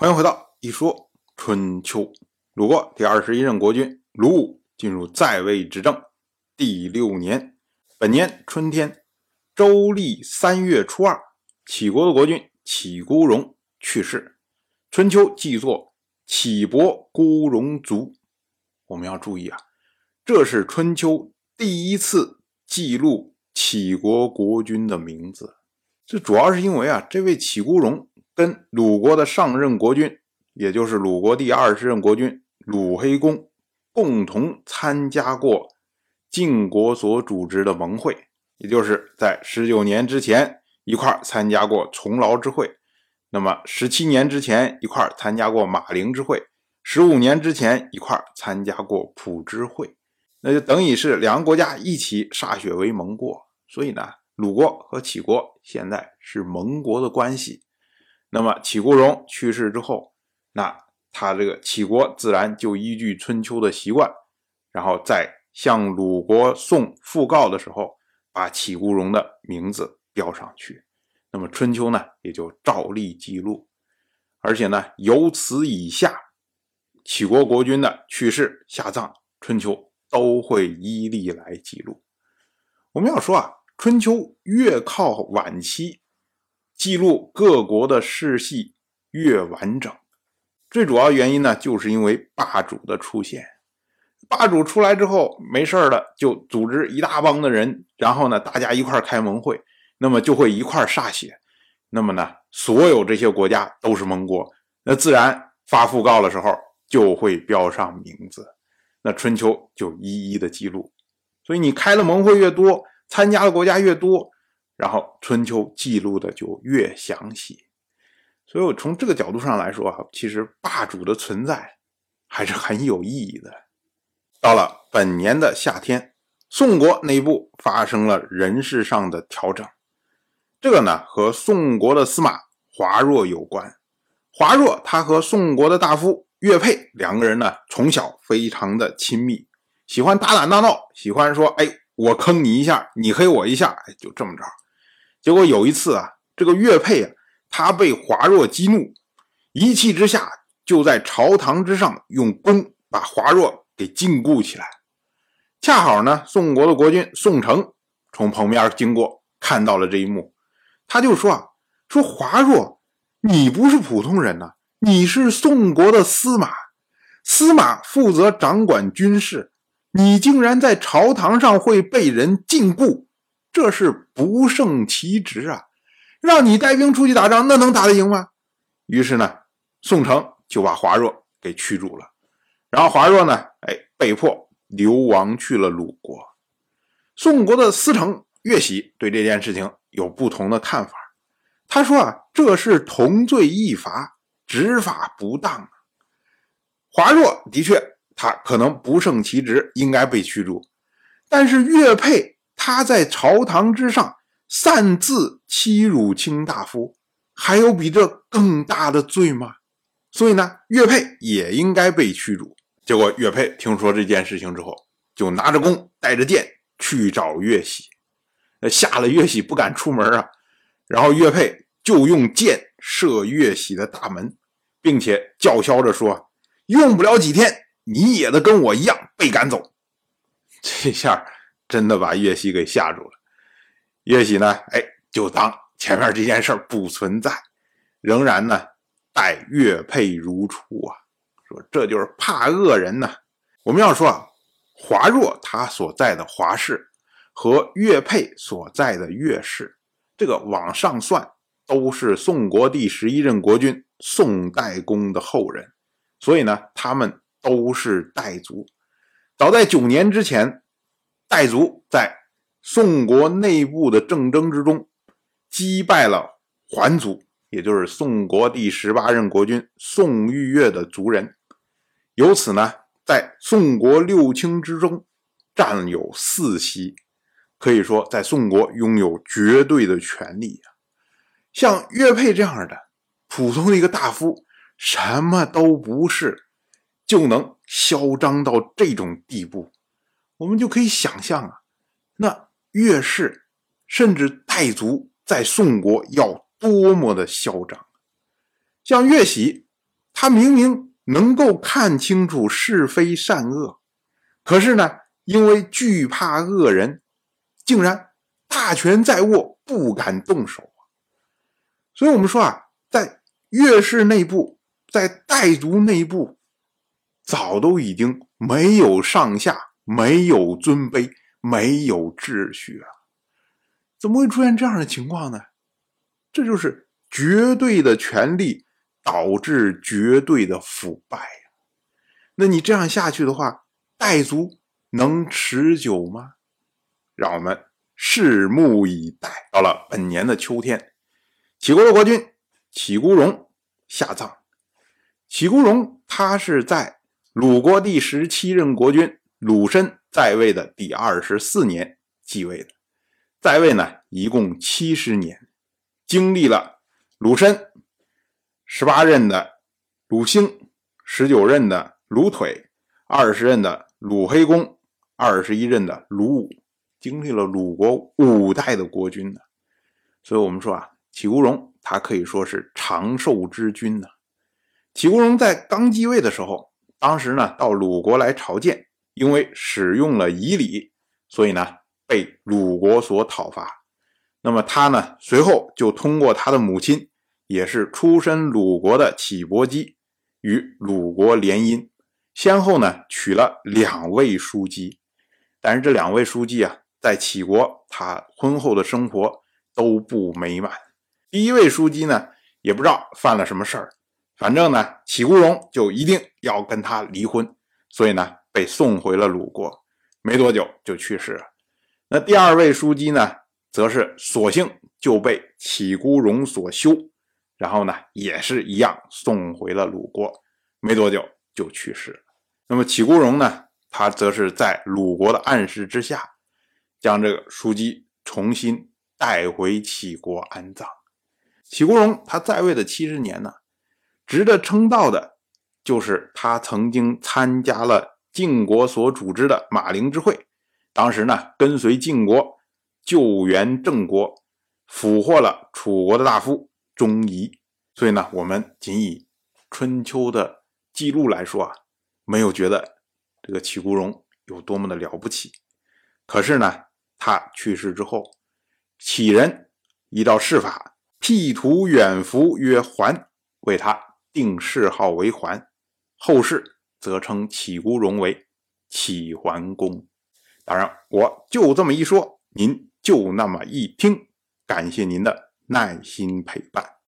欢迎回到一说春秋。鲁国第二十一任国君鲁武进入在位执政第六年，本年春天，周历三月初二，杞国的国君杞孤荣去世。春秋记作杞伯孤荣卒。我们要注意啊，这是春秋第一次记录杞国国君的名字。这主要是因为啊，这位杞孤荣。跟鲁国的上任国君，也就是鲁国第二十任国君鲁黑公，共同参加过晋国所组织的盟会，也就是在十九年之前一块参加过重劳之会，那么十七年之前一块参加过马陵之会，十五年之前一块参加过蒲之会，那就等于是两个国家一起歃血为盟过，所以呢，鲁国和杞国现在是盟国的关系。那么杞孤荣去世之后，那他这个杞国自然就依据春秋的习惯，然后在向鲁国送讣告的时候，把杞孤荣的名字标上去。那么春秋呢，也就照例记录。而且呢，由此以下，杞国国君的去世、下葬，春秋都会依例来记录。我们要说啊，春秋越靠晚期。记录各国的世系越完整，最主要原因呢，就是因为霸主的出现。霸主出来之后，没事了就组织一大帮的人，然后呢，大家一块开盟会，那么就会一块歃血。那么呢，所有这些国家都是盟国，那自然发讣告的时候就会标上名字，那春秋就一一的记录。所以你开了盟会越多，参加的国家越多。然后春秋记录的就越详细，所以我从这个角度上来说啊，其实霸主的存在还是很有意义的。到了本年的夏天，宋国内部发生了人事上的调整，这个呢和宋国的司马华若有关。华若他和宋国的大夫岳佩两个人呢从小非常的亲密，喜欢打打闹闹，喜欢说哎我坑你一下，你黑我一下，哎就这么着。结果有一次啊，这个岳佩啊，他被华若激怒，一气之下就在朝堂之上用弓把华若给禁锢起来。恰好呢，宋国的国君宋城从旁边经过，看到了这一幕，他就说啊：“说华若，你不是普通人呐，你是宋国的司马，司马负责掌管军事，你竟然在朝堂上会被人禁锢。”这是不胜其职啊！让你带兵出去打仗，那能打得赢吗？于是呢，宋城就把华若给驱逐了。然后华若呢，哎，被迫流亡去了鲁国。宋国的司城岳喜对这件事情有不同的看法。他说啊，这是同罪异罚，执法不当啊。华若的确，他可能不胜其职，应该被驱逐。但是岳佩。他在朝堂之上擅自欺辱卿大夫，还有比这更大的罪吗？所以呢，岳佩也应该被驱逐。结果岳佩听说这件事情之后，就拿着弓，带着箭去找岳喜，吓了岳喜不敢出门啊。然后岳佩就用箭射岳喜的大门，并且叫嚣着说：“用不了几天，你也得跟我一样被赶走。”这下。真的把岳喜给吓住了，岳喜呢，哎，就当前面这件事不存在，仍然呢待岳佩如初啊，说这就是怕恶人呢。我们要说啊，华若他所在的华氏和岳佩所在的岳氏，这个往上算都是宋国第十一任国君宋代公的后人，所以呢，他们都是代族。早在九年之前。岱族在宋国内部的政争之中击败了桓族，也就是宋国第十八任国君宋玉月的族人，由此呢，在宋国六卿之中占有四席，可以说在宋国拥有绝对的权力啊。像岳佩这样的普通的一个大夫，什么都不是，就能嚣张到这种地步。我们就可以想象啊，那岳氏甚至岱族在宋国要多么的嚣张。像岳喜他明明能够看清楚是非善恶，可是呢，因为惧怕恶人，竟然大权在握，不敢动手所以，我们说啊，在岳氏内部，在岱族内部，早都已经没有上下，没有尊卑，没有秩序啊！怎么会出现这样的情况呢？这就是绝对的权力导致绝对的腐败呀！那你这样下去的话，岱族能持久吗？让我们拭目以待。到了本年的秋天。齐国的国君齐孤荣下葬。齐孤荣他是在鲁国第十七任国君鲁申在位的第二十四年继位的，在位呢一共七十年，经历了鲁申十八任的鲁兴，十九任的鲁腿，二十任的鲁黑公，二十一任的鲁武，经历了鲁国五代的国君呢。所以，我们说啊。齐国荣，他可以说是长寿之君呢。齐国荣在刚继位的时候，当时呢到鲁国来朝见，因为使用了仪礼，所以呢被鲁国所讨伐。那么他呢随后就通过他的母亲，也是出身鲁国的启伯姬，与鲁国联姻，先后呢娶了两位叔姬。但是这两位叔姬啊，在齐国他婚后的生活都不美满。第一位书姬呢，也不知道犯了什么事儿，反正呢，齐孤荣就一定要跟他离婚，所以呢，被送回了鲁国，没多久就去世了。那第二位书记呢，则是索性就被齐孤荣所休，然后呢，也是一样送回了鲁国，没多久就去世了。那么齐孤荣呢，他则是在鲁国的暗示之下，将这个书记重新带回齐国安葬。齐国荣他在位的七十年呢，值得称道的，就是他曾经参加了晋国所组织的马陵之会，当时呢跟随晋国救援郑国，俘获了楚国的大夫钟仪。所以呢，我们仅以春秋的记录来说啊，没有觉得这个齐国荣有多么的了不起。可是呢，他去世之后，启人依照谥法。辟土远服曰桓，为他定谥号为桓，后世则称启孤荣为齐桓公。当然，我就这么一说，您就那么一听。感谢您的耐心陪伴。